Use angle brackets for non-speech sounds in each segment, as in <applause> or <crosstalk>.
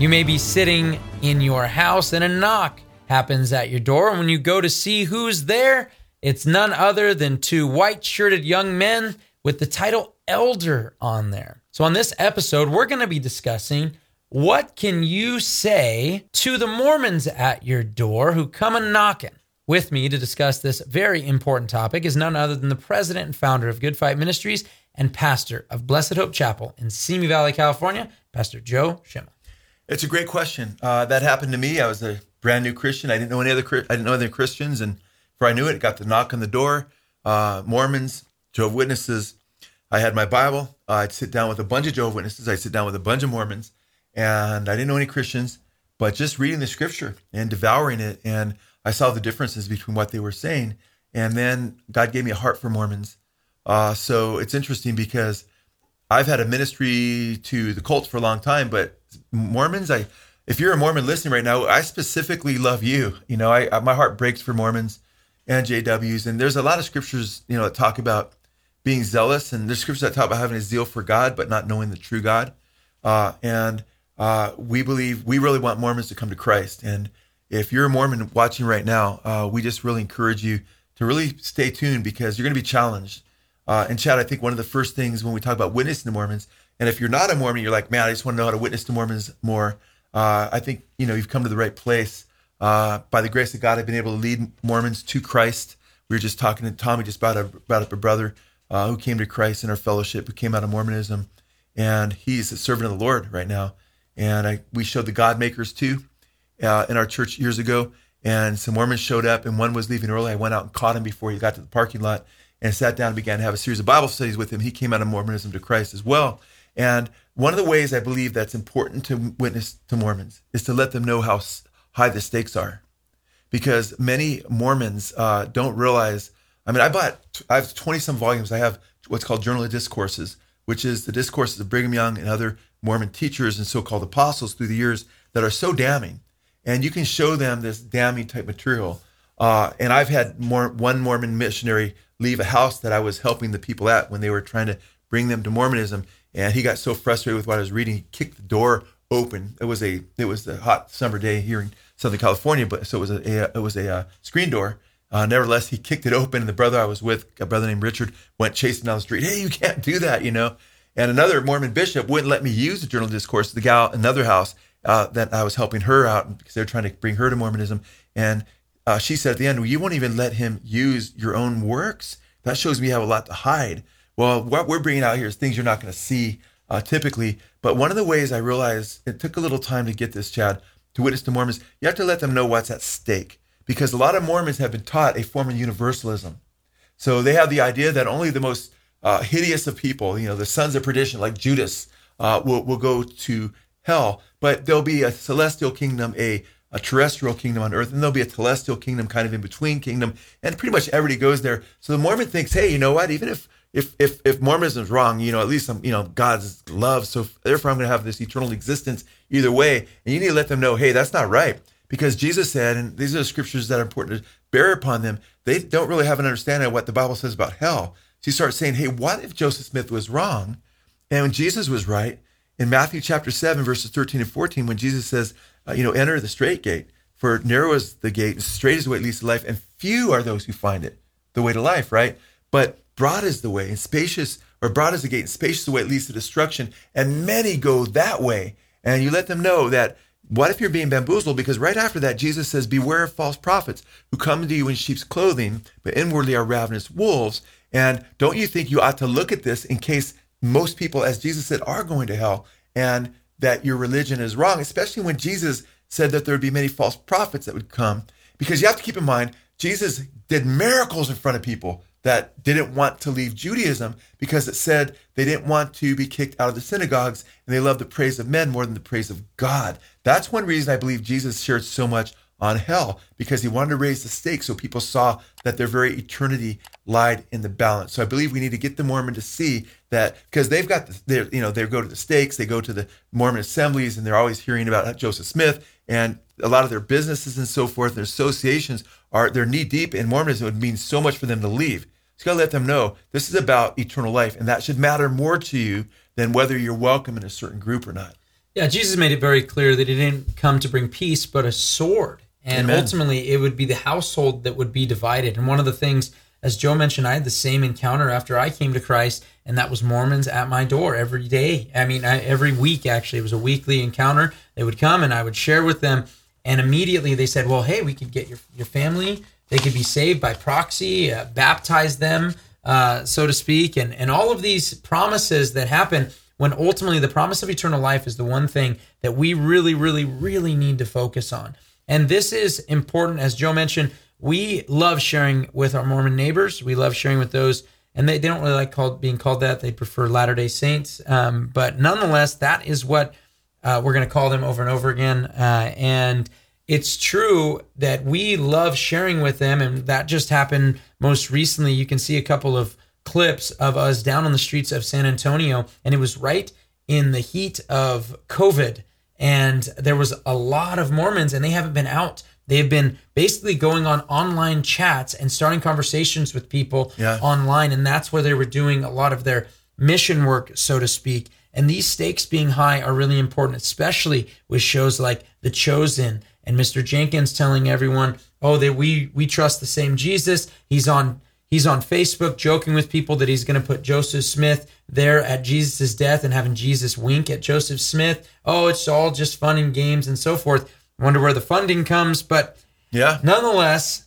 You may be sitting in your house and a knock happens at your door. And when you go to see who's there, it's none other than two white shirted young men with the title elder on there. So, on this episode, we're going to be discussing what can you say to the Mormons at your door who come a knocking? With me to discuss this very important topic is none other than the president and founder of Good Fight Ministries and pastor of Blessed Hope Chapel in Simi Valley, California, Pastor Joe Schimmel. It's a great question. Uh, that happened to me. I was a brand new Christian. I didn't know any other. I didn't know other Christians, and before I knew it, got the knock on the door. Uh, Mormons, Jehovah Witnesses. I had my Bible. Uh, I'd sit down with a bunch of Jehovah Witnesses. I'd sit down with a bunch of Mormons, and I didn't know any Christians. But just reading the Scripture and devouring it, and I saw the differences between what they were saying. And then God gave me a heart for Mormons. Uh, so it's interesting because I've had a ministry to the cults for a long time, but Mormons, I if you're a Mormon listening right now, I specifically love you. You know, I, my heart breaks for Mormons and JWs, and there's a lot of scriptures, you know, that talk about being zealous, and there's scriptures that talk about having a zeal for God but not knowing the true God. Uh, and uh, we believe we really want Mormons to come to Christ. And if you're a Mormon watching right now, uh, we just really encourage you to really stay tuned because you're going to be challenged. Uh, and Chad, I think one of the first things when we talk about witnessing to Mormons and if you're not a Mormon, you're like, man, I just want to know how to witness to Mormons more. Uh, I think you know you've come to the right place. Uh, by the grace of God, I've been able to lead Mormons to Christ. We were just talking to Tommy just about a, a brother uh, who came to Christ in our fellowship, who came out of Mormonism, and he's a servant of the Lord right now. And I, we showed the God Makers 2 uh, in our church years ago, and some Mormons showed up, and one was leaving early. I went out and caught him before he got to the parking lot, and sat down and began to have a series of Bible studies with him. He came out of Mormonism to Christ as well. And one of the ways I believe that's important to witness to Mormons is to let them know how high the stakes are. Because many Mormons uh, don't realize. I mean, I bought, I have 20 some volumes. I have what's called Journal of Discourses, which is the discourses of Brigham Young and other Mormon teachers and so called apostles through the years that are so damning. And you can show them this damning type material. Uh, and I've had more, one Mormon missionary leave a house that I was helping the people at when they were trying to bring them to Mormonism and he got so frustrated with what I was reading, he kicked the door open. It was a it was a hot summer day here in Southern California, but so it was a, a it was a uh, screen door. Uh, nevertheless, he kicked it open, and the brother I was with, a brother named Richard, went chasing down the street. Hey, you can't do that, you know. And another Mormon bishop wouldn't let me use the journal of discourse. The gal, another house uh, that I was helping her out because they were trying to bring her to Mormonism, and uh, she said at the end, well, "You won't even let him use your own works. That shows you have a lot to hide." Well, what we're bringing out here is things you're not going to see uh, typically. But one of the ways I realized it took a little time to get this, Chad, to witness to Mormons, you have to let them know what's at stake because a lot of Mormons have been taught a form of universalism. So they have the idea that only the most uh, hideous of people, you know, the sons of perdition, like Judas, uh, will, will go to hell. But there'll be a celestial kingdom, a a terrestrial kingdom on earth, and there'll be a celestial kingdom kind of in between kingdom, and pretty much everybody goes there. So the Mormon thinks, hey, you know what? Even if if if if Mormonism is wrong, you know, at least I'm, you know, God's love. So therefore, I'm going to have this eternal existence either way. And you need to let them know, hey, that's not right, because Jesus said, and these are the scriptures that are important to bear upon them. They don't really have an understanding of what the Bible says about hell. So you start saying, hey, what if Joseph Smith was wrong, and when Jesus was right? In Matthew chapter seven, verses thirteen and fourteen, when Jesus says, uh, you know, enter the straight gate, for narrow is the gate, and straight is the way that leads to life, and few are those who find it, the way to life, right? But broad is the way, and spacious, or broad is the gate, and spacious the way it leads to destruction, and many go that way. And you let them know that what if you're being bamboozled? Because right after that, Jesus says, Beware of false prophets who come to you in sheep's clothing, but inwardly are ravenous wolves. And don't you think you ought to look at this in case most people, as Jesus said, are going to hell and that your religion is wrong, especially when Jesus said that there would be many false prophets that would come? Because you have to keep in mind, Jesus did miracles in front of people that didn't want to leave Judaism because it said they didn't want to be kicked out of the synagogues and they loved the praise of men more than the praise of God. That's one reason I believe Jesus shared so much on hell because he wanted to raise the stakes so people saw that their very eternity lied in the balance. So I believe we need to get the Mormon to see that because they've got the, you know they go to the stakes, they go to the Mormon assemblies, and they're always hearing about Joseph Smith and a lot of their businesses and so forth. Their associations are they're knee deep in Mormonism. It would mean so much for them to leave. So you got to let them know this is about eternal life, and that should matter more to you than whether you're welcome in a certain group or not. Yeah, Jesus made it very clear that he didn't come to bring peace, but a sword. And Amen. ultimately, it would be the household that would be divided. And one of the things, as Joe mentioned, I had the same encounter after I came to Christ, and that was Mormons at my door every day. I mean, I, every week, actually. It was a weekly encounter. They would come, and I would share with them. And immediately they said, Well, hey, we could get your, your family, they could be saved by proxy, uh, baptize them, uh, so to speak. And, and all of these promises that happen when ultimately the promise of eternal life is the one thing that we really, really, really need to focus on. And this is important, as Joe mentioned. We love sharing with our Mormon neighbors. We love sharing with those, and they, they don't really like called being called that. They prefer Latter Day Saints. Um, but nonetheless, that is what uh, we're going to call them over and over again. Uh, and it's true that we love sharing with them, and that just happened most recently. You can see a couple of clips of us down on the streets of San Antonio, and it was right in the heat of COVID and there was a lot of Mormons and they haven't been out. They've been basically going on online chats and starting conversations with people Yeah. online and that's where they were doing a lot of their mission work so to speak. And these stakes being high are really important especially with shows like The Chosen and Mr. Jenkins telling everyone, "Oh, that we we trust the same Jesus. He's on He's on Facebook joking with people that he's going to put Joseph Smith there at Jesus' death and having Jesus wink at Joseph Smith. Oh, it's all just fun and games and so forth. Wonder where the funding comes, but Yeah. nonetheless,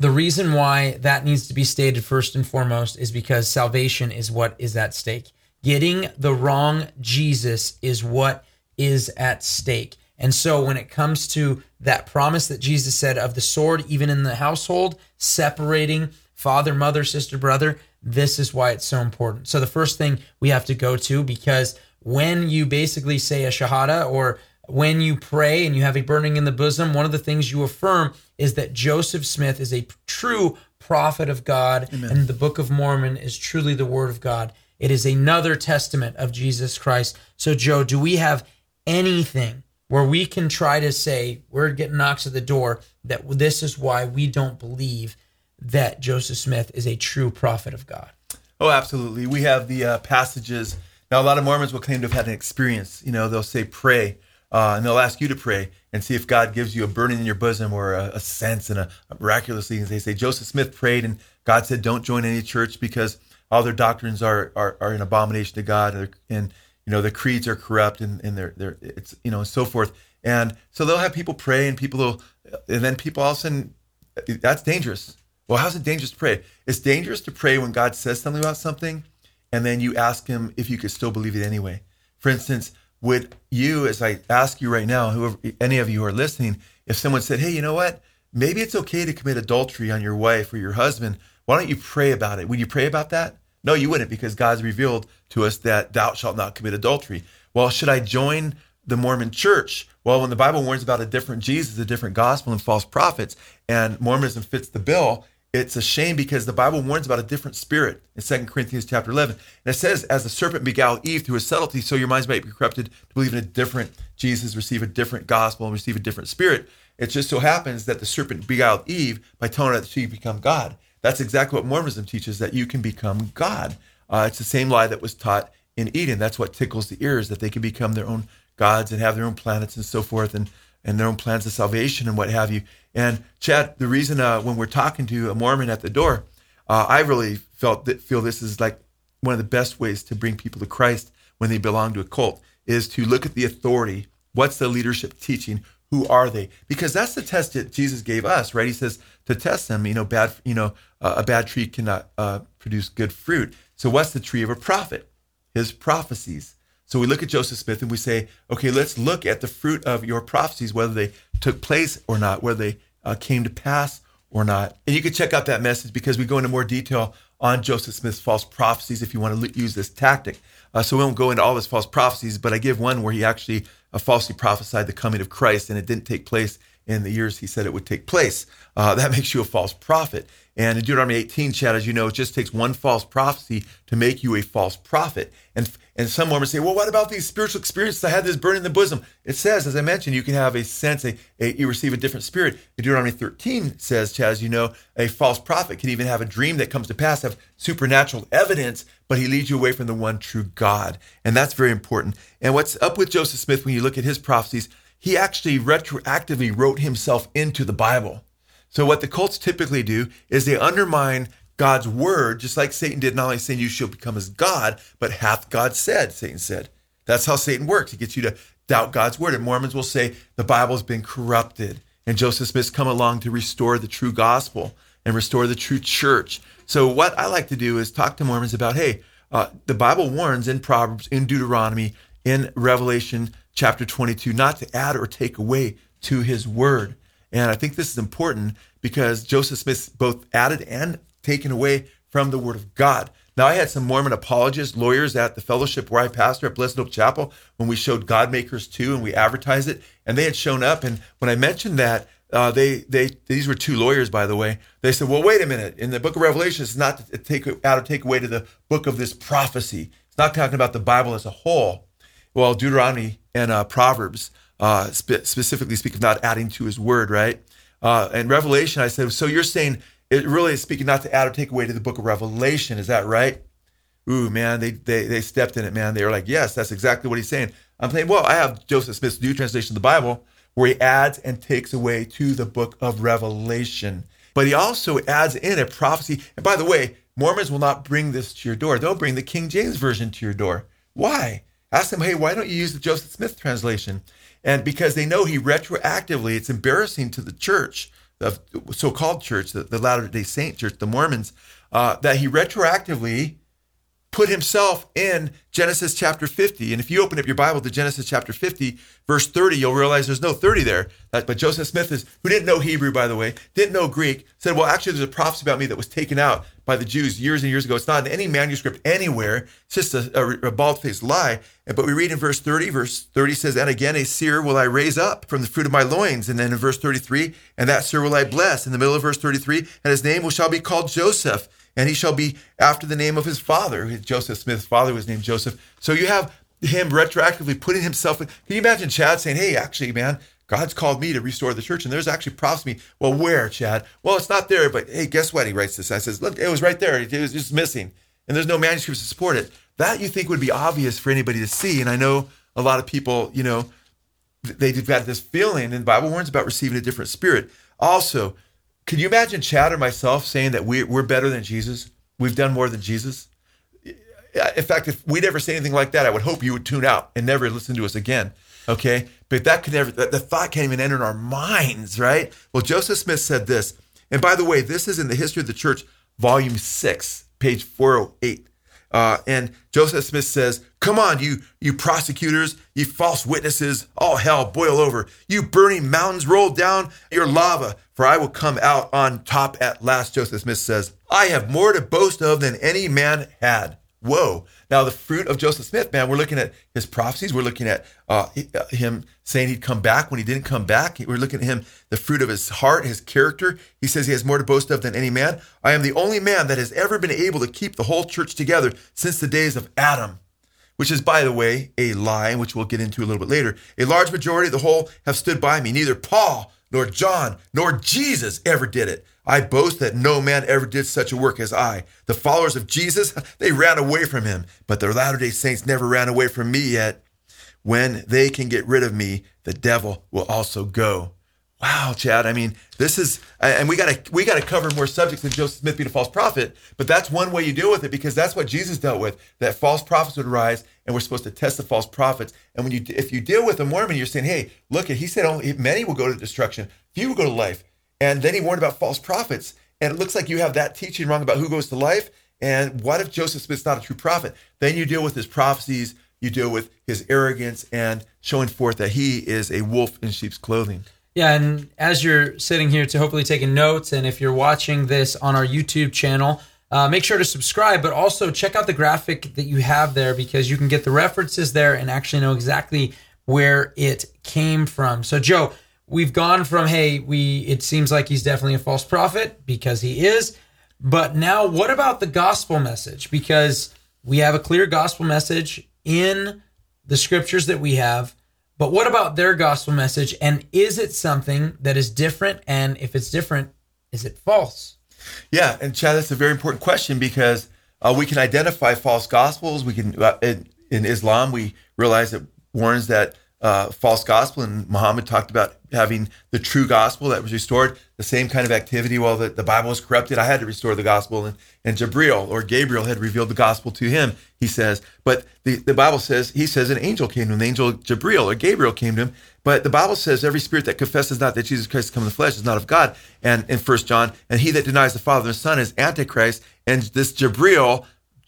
the reason why that needs to be stated first and foremost is because salvation is what is at stake. Getting the wrong Jesus is what is at stake. And so when it comes to that promise that Jesus said of the sword, even in the household, separating father, mother, sister, brother, this is why it's so important. So the first thing we have to go to, because when you basically say a shahada or when you pray and you have a burning in the bosom, one of the things you affirm is that Joseph Smith is a true prophet of God and the Book of Mormon is truly the Word of God. It is another testament of Jesus Christ. So, Joe, do we have anything where we can try to say, we're getting knocks at the door, that this is why we don't believe that Joseph Smith is a true prophet of God? Oh, absolutely. We have the uh, passages. Now, a lot of Mormons will claim to have had an experience. You know, they'll say, pray, uh, and they'll ask you to pray and see if God gives you a burning in your bosom or a, a sense and a, a miraculously. And they say, Joseph Smith prayed, and God said, don't join any church because all their doctrines are are, are an abomination to God, and, and you know, the creeds are corrupt, and, and they're, they're, it's, you know, and so forth. And so they'll have people pray, and people will, and then people all of a sudden, that's dangerous. Well, how's it dangerous to pray? It's dangerous to pray when God says something about something, and then you ask Him if you could still believe it anyway. For instance, would you, as I ask you right now, whoever, any of you who are listening, if someone said, "Hey, you know what? Maybe it's okay to commit adultery on your wife or your husband. Why don't you pray about it?" Would you pray about that? No, you wouldn't, because God's revealed to us that thou shalt not commit adultery. Well, should I join the Mormon church? Well, when the Bible warns about a different Jesus, a different gospel, and false prophets, and Mormonism fits the bill, it's a shame because the Bible warns about a different spirit in 2 Corinthians chapter 11. And it says, as the serpent beguiled Eve through his subtlety, so your minds might be corrupted to believe in a different Jesus, receive a different gospel, and receive a different spirit. It just so happens that the serpent beguiled Eve by telling her that she become God. That's exactly what Mormonism teaches, that you can become God. Uh, it's the same lie that was taught in Eden. That's what tickles the ears, that they can become their own gods and have their own planets and so forth, and, and their own plans of salvation and what have you. And Chad, the reason uh, when we're talking to a Mormon at the door, uh, I really felt that, feel this is like one of the best ways to bring people to Christ when they belong to a cult is to look at the authority. What's the leadership teaching? Who are they? Because that's the test that Jesus gave us, right? He says to test them. You know, bad. You know, uh, a bad tree cannot uh, produce good fruit. So, what's the tree of a prophet? His prophecies. So we look at Joseph Smith and we say, okay, let's look at the fruit of your prophecies, whether they took place or not, whether they uh, came to pass or not. And you can check out that message because we go into more detail on Joseph Smith's false prophecies if you want to use this tactic. Uh, so we won't go into all his false prophecies, but I give one where he actually uh, falsely prophesied the coming of Christ and it didn't take place in the years he said it would take place. Uh, that <laughs> makes you a false prophet. And in Deuteronomy 18, Chad, as you know, it just takes one false prophecy to make you a false prophet. And and some Mormons say, well, what about these spiritual experiences? I had this burn in the bosom. It says, as I mentioned, you can have a sense, a, a you receive a different spirit. In Deuteronomy 13 says, Chad, as you know, a false prophet can even have a dream that comes to pass, have supernatural evidence, but he leads you away from the one true God. And that's very important. And what's up with Joseph Smith when you look at his prophecies, he actually retroactively wrote himself into the Bible. So what the cults typically do is they undermine God's word, just like Satan did, not only saying you shall become as God, but hath God said, Satan said. That's how Satan works. He gets you to doubt God's word. And Mormons will say the Bible has been corrupted. And Joseph Smith's come along to restore the true gospel and restore the true church. So what I like to do is talk to Mormons about, hey, uh, the Bible warns in Proverbs, in Deuteronomy, in Revelation chapter 22, not to add or take away to his word. And I think this is important because Joseph Smith both added and taken away from the word of God. Now, I had some Mormon apologists, lawyers at the fellowship where I pastor at Blessed Hope Chapel when we showed God Makers 2 and we advertised it, and they had shown up. And when I mentioned that, uh, they they these were two lawyers, by the way. They said, "Well, wait a minute. In the Book of Revelation, it's not to take out or take away to the book of this prophecy. It's not talking about the Bible as a whole. Well, Deuteronomy and uh, Proverbs uh, spe- specifically speak of not adding to His word, right? Uh, and Revelation, I said, so you're saying it really is speaking not to add or take away to the Book of Revelation, is that right? Ooh, man, they they they stepped in it, man. They were like, yes, that's exactly what he's saying. I'm saying, well, I have Joseph Smith's new translation of the Bible where he adds and takes away to the book of Revelation. But he also adds in a prophecy. And by the way, Mormons will not bring this to your door. They'll bring the King James Version to your door. Why? Ask them, hey, why don't you use the Joseph Smith translation? And because they know he retroactively, it's embarrassing to the church, the so called church, the, the Latter day Saint church, the Mormons, uh, that he retroactively put himself in Genesis chapter 50. And if you open up your Bible to Genesis chapter 50, verse 30, you'll realize there's no 30 there. But Joseph Smith is, who didn't know Hebrew, by the way, didn't know Greek, said, well, actually, there's a prophecy about me that was taken out by the Jews years and years ago. It's not in any manuscript anywhere. It's just a, a, a bald-faced lie. But we read in verse 30, verse 30 says, and again, a seer will I raise up from the fruit of my loins. And then in verse 33, and that seer will I bless. In the middle of verse 33, and his name shall be called Joseph and he shall be after the name of his father. Joseph Smith's father was named Joseph. So you have him retroactively putting himself in. Can you imagine Chad saying, Hey, actually, man, God's called me to restore the church. And there's actually prophecy. Well, where, Chad? Well, it's not there, but hey, guess what? He writes this. I says, Look, it was right there. It was just missing. And there's no manuscripts to support it. That you think would be obvious for anybody to see. And I know a lot of people, you know, they've got this feeling, and the Bible warns about receiving a different spirit. Also, can you imagine Chad or myself saying that we, we're better than Jesus? We've done more than Jesus? In fact, if we'd ever say anything like that, I would hope you would tune out and never listen to us again. Okay. But that could never, the thought can't even enter in our minds, right? Well, Joseph Smith said this. And by the way, this is in the History of the Church, volume six, page 408. Uh, and Joseph Smith says, Come on, you, you prosecutors, you false witnesses, all hell boil over. You burning mountains, roll down your lava, for I will come out on top at last. Joseph Smith says, I have more to boast of than any man had. Whoa. Now, the fruit of Joseph Smith, man, we're looking at his prophecies. We're looking at uh, uh, him saying he'd come back when he didn't come back. We're looking at him, the fruit of his heart, his character. He says he has more to boast of than any man. I am the only man that has ever been able to keep the whole church together since the days of Adam, which is, by the way, a lie, which we'll get into a little bit later. A large majority of the whole have stood by me. Neither Paul, nor John, nor Jesus ever did it. I boast that no man ever did such a work as I. The followers of Jesus, <laughs> they ran away from him, but the Latter day Saints never ran away from me yet. When they can get rid of me, the devil will also go. Wow, Chad. I mean, this is, and we gotta we gotta cover more subjects than Joseph Smith being a false prophet. But that's one way you deal with it because that's what Jesus dealt with. That false prophets would rise, and we're supposed to test the false prophets. And when you, if you deal with a Mormon, you're saying, hey, look, at he said only many will go to destruction, few will go to life. And then he warned about false prophets. And it looks like you have that teaching wrong about who goes to life. And what if Joseph Smith's not a true prophet? Then you deal with his prophecies, you deal with his arrogance and showing forth that he is a wolf in sheep's clothing. Yeah, and as you're sitting here to hopefully taking notes, and if you're watching this on our YouTube channel, uh, make sure to subscribe, but also check out the graphic that you have there because you can get the references there and actually know exactly where it came from. So, Joe, we've gone from hey, we it seems like he's definitely a false prophet because he is, but now what about the gospel message? Because we have a clear gospel message in the scriptures that we have. But what about their gospel message? And is it something that is different? And if it's different, is it false? Yeah, and Chad, that's a very important question because uh, we can identify false gospels. We can uh, in, in, Islam we realize it warns that uh, false gospel, and Muhammad talked about having the true gospel that was restored. The same kind of activity. While the, the Bible was corrupted, I had to restore the gospel, and, and Jabril or Gabriel had revealed the gospel to him. He says, but the, the Bible says he says an angel came to him, an angel Jabril or Gabriel came to him. But the Bible says every spirit that confesses not that Jesus Christ has come in the flesh is not of God. And in First John, and he that denies the Father and the Son is Antichrist. And this Jabril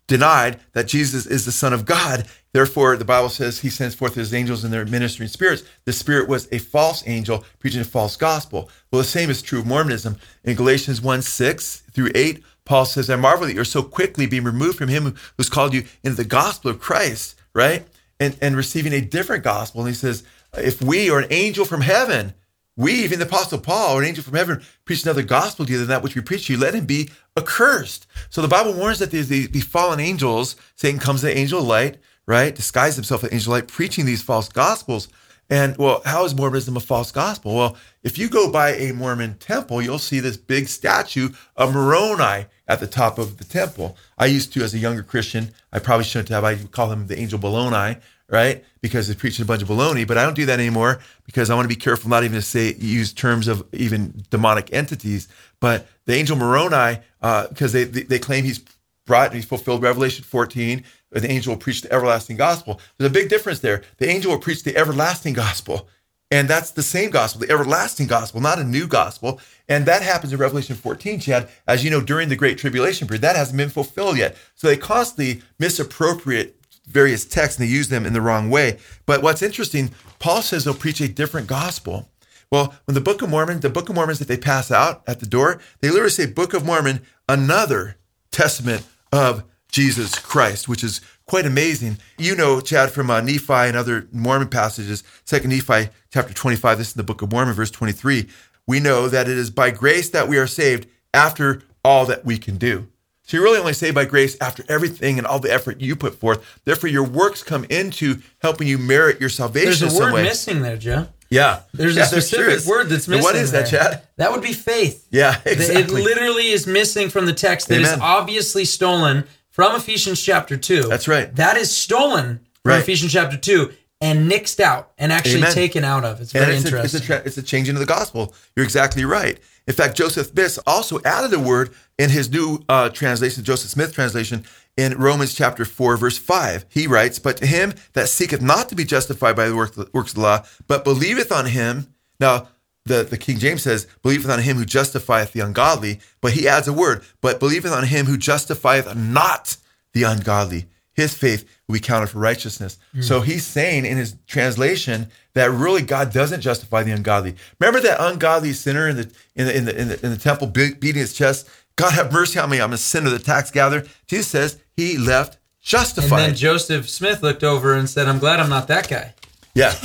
denied that Jesus is the Son of God. Therefore, the Bible says he sends forth his angels in their ministering spirits. The spirit was a false angel preaching a false gospel. Well, the same is true of Mormonism. In Galatians 1 6 through 8, Paul says, I marvel that you're so quickly being removed from him who's called you into the gospel of Christ, right? And, and receiving a different gospel. And he says, if we or an angel from heaven, we, even the Apostle Paul, an angel from heaven, preach another gospel to you than that which we preach to you, let him be accursed. So the Bible warns that there's the, the fallen angels, Satan comes the angel of light, right? Disguise himself as angel of light, preaching these false gospels. And well, how is Mormonism a false gospel? Well, if you go by a Mormon temple, you'll see this big statue of Moroni at the top of the temple. I used to, as a younger Christian, I probably shouldn't have. I call him the angel Baloney, right? Because he's preaching a bunch of baloney, but I don't do that anymore because I want to be careful not even to say use terms of even demonic entities. But the angel Moroni, because uh, they, they, they claim he's brought and he's fulfilled Revelation 14. The angel will preach the everlasting gospel. There's a big difference there. The angel will preach the everlasting gospel. And that's the same gospel, the everlasting gospel, not a new gospel. And that happens in Revelation 14, Chad, as you know, during the Great Tribulation period. That hasn't been fulfilled yet. So they constantly misappropriate various texts and they use them in the wrong way. But what's interesting, Paul says they'll preach a different gospel. Well, when the Book of Mormon, the Book of Mormons that they pass out at the door, they literally say Book of Mormon, another testament of Jesus Christ, which is quite amazing. You know, Chad, from uh, Nephi and other Mormon passages, Second Nephi chapter 25, this is the Book of Mormon, verse 23. We know that it is by grace that we are saved after all that we can do. So you're really only saved by grace after everything and all the effort you put forth. Therefore, your works come into helping you merit your salvation. There's a word missing there, Joe. Yeah. There's yeah, a specific word that's missing. And what is there. that, Chad? That would be faith. Yeah, exactly. It literally is missing from the text That Amen. is obviously stolen from Ephesians chapter 2. That's right. That is stolen from right. Ephesians chapter 2 and nixed out and actually Amen. taken out of. It's very it's interesting. A, it's, a tra- it's a change into the gospel. You're exactly right. In fact, Joseph Biss also added a word in his new uh, translation, Joseph Smith translation, in Romans chapter 4, verse 5. He writes, But to him that seeketh not to be justified by the works of the law, but believeth on him. Now, the, the King James says, believeth on him who justifieth the ungodly, but he adds a word, but believeth on him who justifieth not the ungodly his faith will be counted for righteousness. Mm. So he's saying in his translation that really God doesn't justify the ungodly. Remember that ungodly sinner in the in the in the in the, in the temple beating his chest? God have mercy on me. I'm a sinner, the tax gatherer. Jesus says he left justified. And then Joseph Smith looked over and said, "I'm glad I'm not that guy." Yeah, <laughs>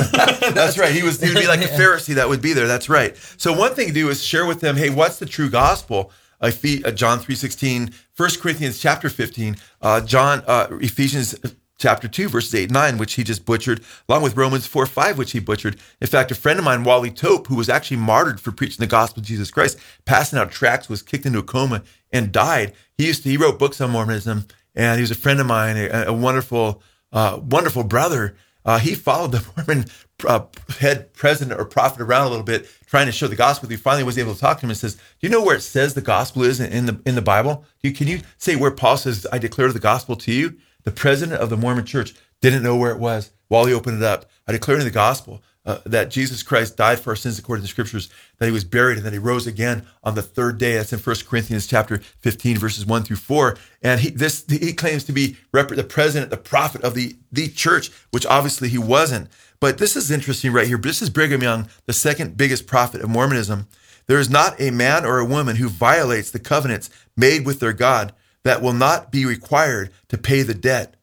that's right. He was he would be like a <laughs> Pharisee that would be there. That's right. So one thing to do is share with them, hey, what's the true gospel? Uh, John 3.16, 1 Corinthians chapter 15, uh, John uh, Ephesians chapter 2, verses 8 and 9, which he just butchered, along with Romans 4 5, which he butchered. In fact, a friend of mine, Wally Tope, who was actually martyred for preaching the gospel of Jesus Christ, passing out tracts, was kicked into a coma and died. He used to, he wrote books on Mormonism, and he was a friend of mine, a, a wonderful, uh, wonderful brother. Uh, he followed the <laughs> Mormon uh, head president or prophet around a little bit, trying to show the gospel. He finally was able to talk to him and says, "Do you know where it says the gospel is in the in the Bible? You, can you say where Paul says, "I declare the gospel to you"? The president of the Mormon Church didn't know where it was. While he opened it up, I declare in the gospel. uh, that Jesus Christ died for our sins according to the scriptures, that he was buried and that he rose again on the third day. That's in 1 Corinthians chapter 15, verses 1 through 4. And he, this, he claims to be rep- the president, the prophet of the, the church, which obviously he wasn't. But this is interesting right here. This is Brigham Young, the second biggest prophet of Mormonism. There is not a man or a woman who violates the covenants made with their God that will not be required to pay the debt.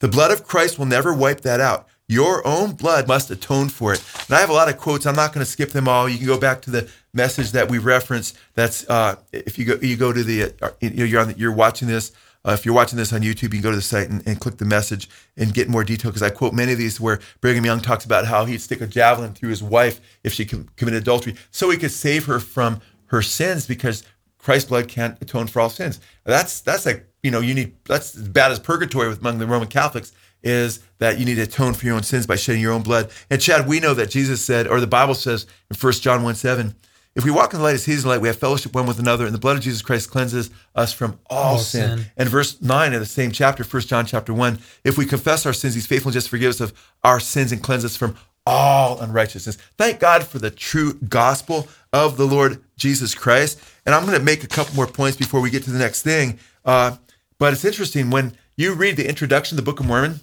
The blood of Christ will never wipe that out. Your own blood must atone for it. And I have a lot of quotes. I'm not going to skip them all. You can go back to the message that we referenced. That's uh, if you go you go to the uh, you're on the, you're watching this. Uh, if you're watching this on YouTube, you can go to the site and, and click the message and get more detail because I quote many of these where Brigham Young talks about how he'd stick a javelin through his wife if she com- committed adultery so he could save her from her sins because Christ's blood can't atone for all sins. That's that's like you know you need that's as bad as purgatory with among the Roman Catholics is that you need to atone for your own sins by shedding your own blood. And Chad, we know that Jesus said, or the Bible says in 1 John 1 7, if we walk in the light as he's in the light, we have fellowship one with another, and the blood of Jesus Christ cleanses us from all, all sin. sin. And verse 9 of the same chapter, 1 John chapter 1, if we confess our sins, he's faithful and just to forgive us of our sins and cleanse us from all unrighteousness. Thank God for the true gospel of the Lord Jesus Christ. And I'm going to make a couple more points before we get to the next thing. Uh, but it's interesting when you read the introduction to the Book of Mormon,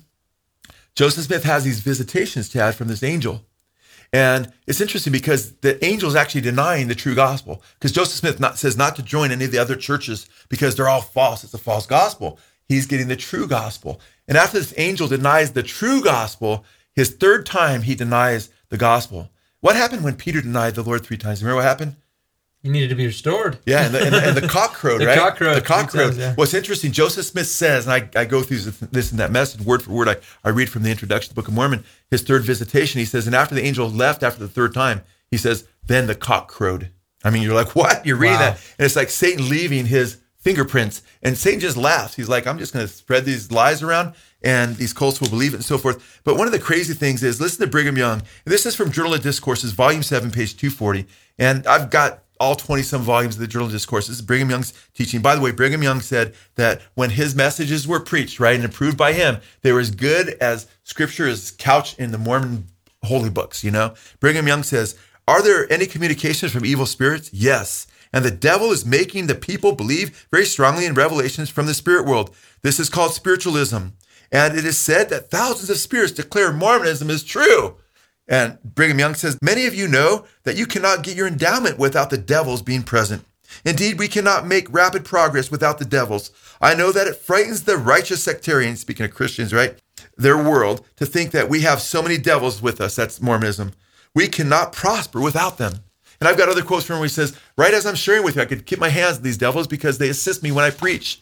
Joseph Smith has these visitations, to Chad, from this angel. And it's interesting because the angel is actually denying the true gospel because Joseph Smith not, says not to join any of the other churches because they're all false. It's a false gospel. He's getting the true gospel. And after this angel denies the true gospel, his third time he denies the gospel. What happened when Peter denied the Lord three times? Remember what happened? He needed to be restored. Yeah, and the, and, and the <laughs> cock crowed, the right? Cock crowed the cock crowed. Yeah. What's interesting, Joseph Smith says, and I, I go through this in that message word for word. I, I read from the introduction to the Book of Mormon, his third visitation. He says, and after the angel left after the third time, he says, then the cock crowed. I mean, you're like, what? You're reading wow. that. And it's like Satan leaving his fingerprints. And Satan just laughs. He's like, I'm just going to spread these lies around and these cults will believe it and so forth. But one of the crazy things is listen to Brigham Young. This is from Journal of Discourses, volume 7, page 240. And I've got all 20 some volumes of the Journal of Discourse. This is Brigham Young's teaching. By the way, Brigham Young said that when his messages were preached, right, and approved by him, they were as good as scripture is couched in the Mormon holy books, you know? Brigham Young says, Are there any communications from evil spirits? Yes. And the devil is making the people believe very strongly in revelations from the spirit world. This is called spiritualism. And it is said that thousands of spirits declare Mormonism is true. And Brigham Young says, Many of you know that you cannot get your endowment without the devils being present. Indeed, we cannot make rapid progress without the devils. I know that it frightens the righteous sectarians, speaking of Christians, right? Their world, to think that we have so many devils with us. That's Mormonism. We cannot prosper without them. And I've got other quotes from him where he says, Right as I'm sharing with you, I could keep my hands on these devils because they assist me when I preach.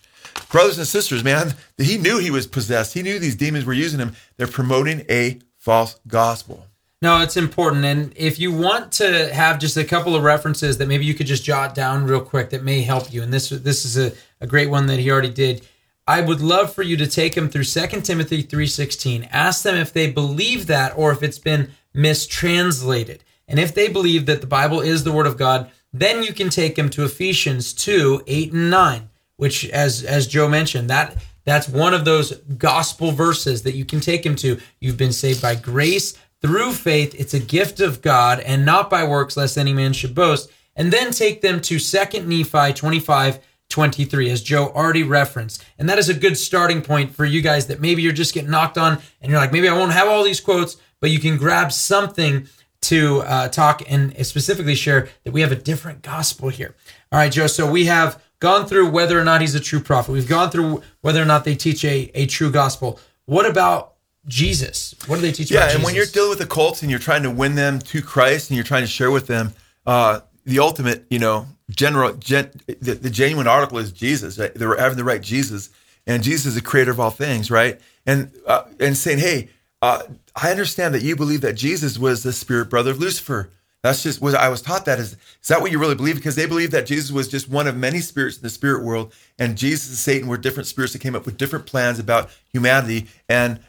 Brothers and sisters, man, he knew he was possessed. He knew these demons were using him. They're promoting a false gospel. No, it's important. And if you want to have just a couple of references that maybe you could just jot down real quick that may help you, and this this is a, a great one that he already did. I would love for you to take them through 2 Timothy 3:16. Ask them if they believe that or if it's been mistranslated. And if they believe that the Bible is the word of God, then you can take them to Ephesians 2, 8 and 9, which as as Joe mentioned, that that's one of those gospel verses that you can take them to. You've been saved by grace through faith. It's a gift of God and not by works, lest any man should boast. And then take them to 2 Nephi 25, 23, as Joe already referenced. And that is a good starting point for you guys that maybe you're just getting knocked on and you're like, maybe I won't have all these quotes, but you can grab something to uh, talk and specifically share that we have a different gospel here. All right, Joe. So we have gone through whether or not he's a true prophet. We've gone through whether or not they teach a, a true gospel. What about Jesus? What do they teach? Yeah, and when you're dealing with the cults and you're trying to win them to Christ and you're trying to share with them uh, the ultimate, you know, general, gen, the, the, genuine article is Jesus. Right? They're having the right Jesus, and Jesus is the creator of all things, right? And uh, and saying, hey, uh, I understand that you believe that Jesus was the spirit brother of Lucifer. That's just was I was taught that is is that what you really believe? Because they believe that Jesus was just one of many spirits in the spirit world, and Jesus and Satan were different spirits that came up with different plans about humanity. And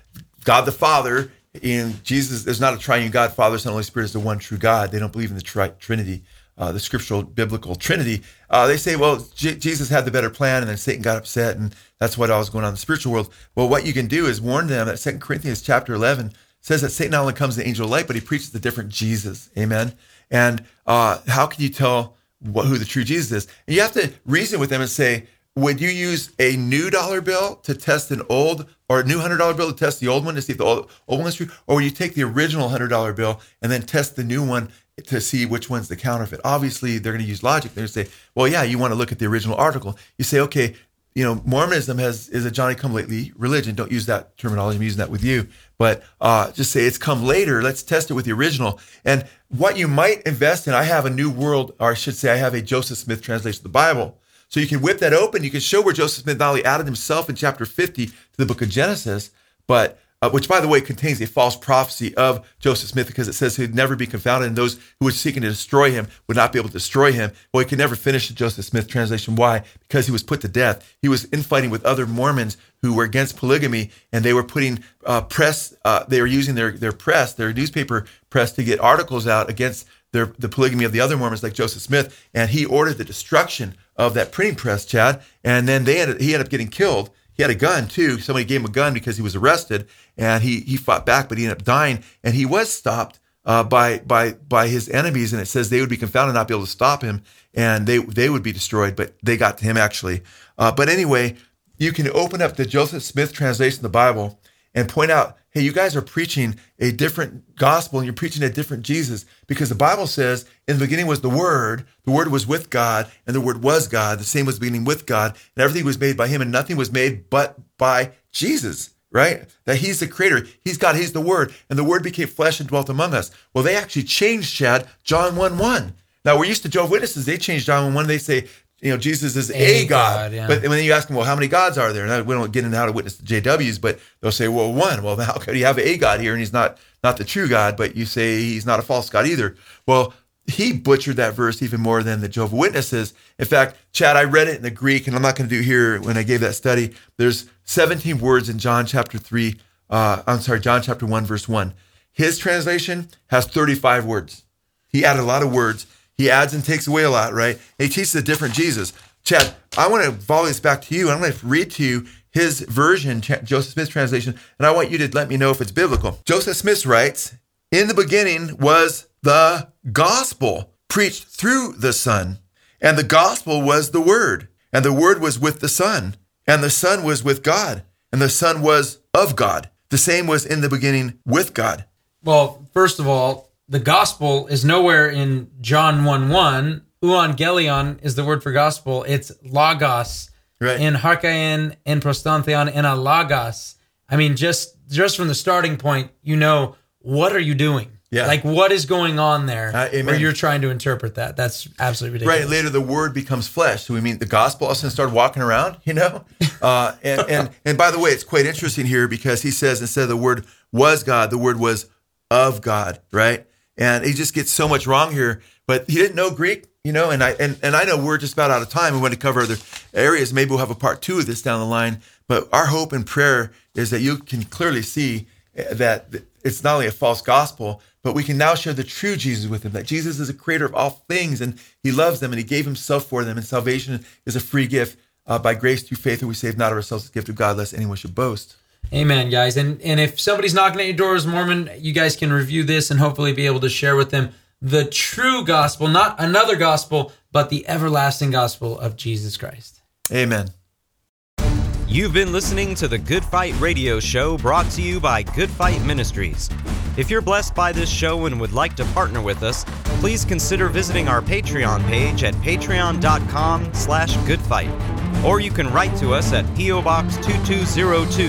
God the Father in Jesus, there's not a triune God, Father, Son, Holy Spirit is the one true God. They don't believe in the tri- Trinity, uh, the scriptural biblical Trinity. Uh, they say, well, J- Jesus had the better plan, and then Satan got upset, and that's what all was going on in the spiritual world. Well, what you can do is warn them that Second Corinthians chapter 11 says that Satan not only comes the angel of light, but he preaches the different Jesus. Amen. And uh, how can you tell what, who the true Jesus is? And you have to reason with them and say, would you use a new dollar bill to test an old or a new hundred dollar bill to test the old one to see if the old, old one is true, or would you take the original hundred dollar bill and then test the new one to see which one's the counterfeit? Obviously, they're going to use logic. They're going to say, well, yeah, you want to look at the original article. You say, okay, you know, Mormonism has is a Johnny come lately religion. Don't use that terminology. I'm using that with you, but uh, just say it's come later. Let's test it with the original. And what you might invest in, I have a New World, or I should say, I have a Joseph Smith translation of the Bible. So you can whip that open. You can show where Joseph Smith not only added himself in chapter 50 to the book of Genesis, but uh, which by the way contains a false prophecy of Joseph Smith because it says he'd never be confounded and those who were seeking to destroy him would not be able to destroy him. Well, he could never finish the Joseph Smith translation. Why? Because he was put to death. He was infighting with other Mormons who were against polygamy and they were putting uh, press, uh, they were using their, their press, their newspaper press to get articles out against their, the polygamy of the other Mormons like Joseph Smith. And he ordered the destruction of that printing press, Chad. And then they ended, he ended up getting killed. He had a gun too. Somebody gave him a gun because he was arrested, and he he fought back, but he ended up dying. And he was stopped uh, by by by his enemies, and it says they would be confounded, not be able to stop him, and they they would be destroyed. But they got to him actually. Uh, but anyway, you can open up the Joseph Smith translation of the Bible and point out, hey, you guys are preaching a different gospel and you're preaching a different Jesus because the Bible says in the beginning was the Word, the Word was with God, and the Word was God. The same was beginning with God, and everything was made by Him, and nothing was made but by Jesus. Right? That he's the creator. He's God. He's the word. And the word became flesh and dwelt among us. Well, they actually changed, Chad, John 1 1. Now, we're used to Jehovah's Witnesses. They changed John 1 1. They say you know, Jesus is a, a God. God yeah. But when you ask them, well, how many gods are there? And we don't get into how to witness the JWs, but they'll say, well, one. Well, <laughs> how could you have a God here and he's not not the true God? But you say he's not a false God either. Well, he butchered that verse even more than the Jehovah Witnesses. In fact, Chad, I read it in the Greek, and I'm not going to do here when I gave that study. There's 17 words in John chapter three. Uh, I'm sorry, John chapter one, verse one. His translation has 35 words. He added a lot of words he adds and takes away a lot, right? And he teaches a different Jesus. Chad, I want to volley this back to you. I'm going to read to you his version, Joseph Smith's translation, and I want you to let me know if it's biblical. Joseph Smith writes, In the beginning was the gospel preached through the Son, and the gospel was the Word, and the Word was with the Son, and the Son was with God, and the Son was of God. The same was in the beginning with God. Well, first of all, the gospel is nowhere in John 1 1. Euangelion is the word for gospel. It's logos. Right. In Harkain, in Prostantheon, in a logos. I mean, just just from the starting point, you know, what are you doing? Yeah. Like what is going on there uh, where you're trying to interpret that? That's absolutely ridiculous. Right. Later the word becomes flesh. So we mean the gospel also started walking around, you know? <laughs> Uh, and, and and by the way, it's quite interesting here because he says instead of the word was God, the word was of God, right? And he just gets so much wrong here. But he didn't know Greek, you know, and I and, and I know we're just about out of time. We want to cover other areas. Maybe we'll have a part two of this down the line. But our hope and prayer is that you can clearly see eh, that it's not only a false gospel, but we can now share the true Jesus with them. That Jesus is a creator of all things, and He loves them, and He gave Himself for them. And salvation is a free gift uh, by grace through faith, and we save not ourselves, the gift of God, lest anyone should boast. Amen, guys. And and if somebody's knocking at your door as Mormon, you guys can review this and hopefully be able to share with them the true gospel, not another gospel, but the everlasting gospel of Jesus Christ. Amen. You've been listening to the Good Fight Radio Show brought to you by Good Fight Ministries. If you're blessed by this show and would like to partner with us, please consider visiting our Patreon page at patreon.com slash goodfight. Or you can write to us at P.O. Box 2202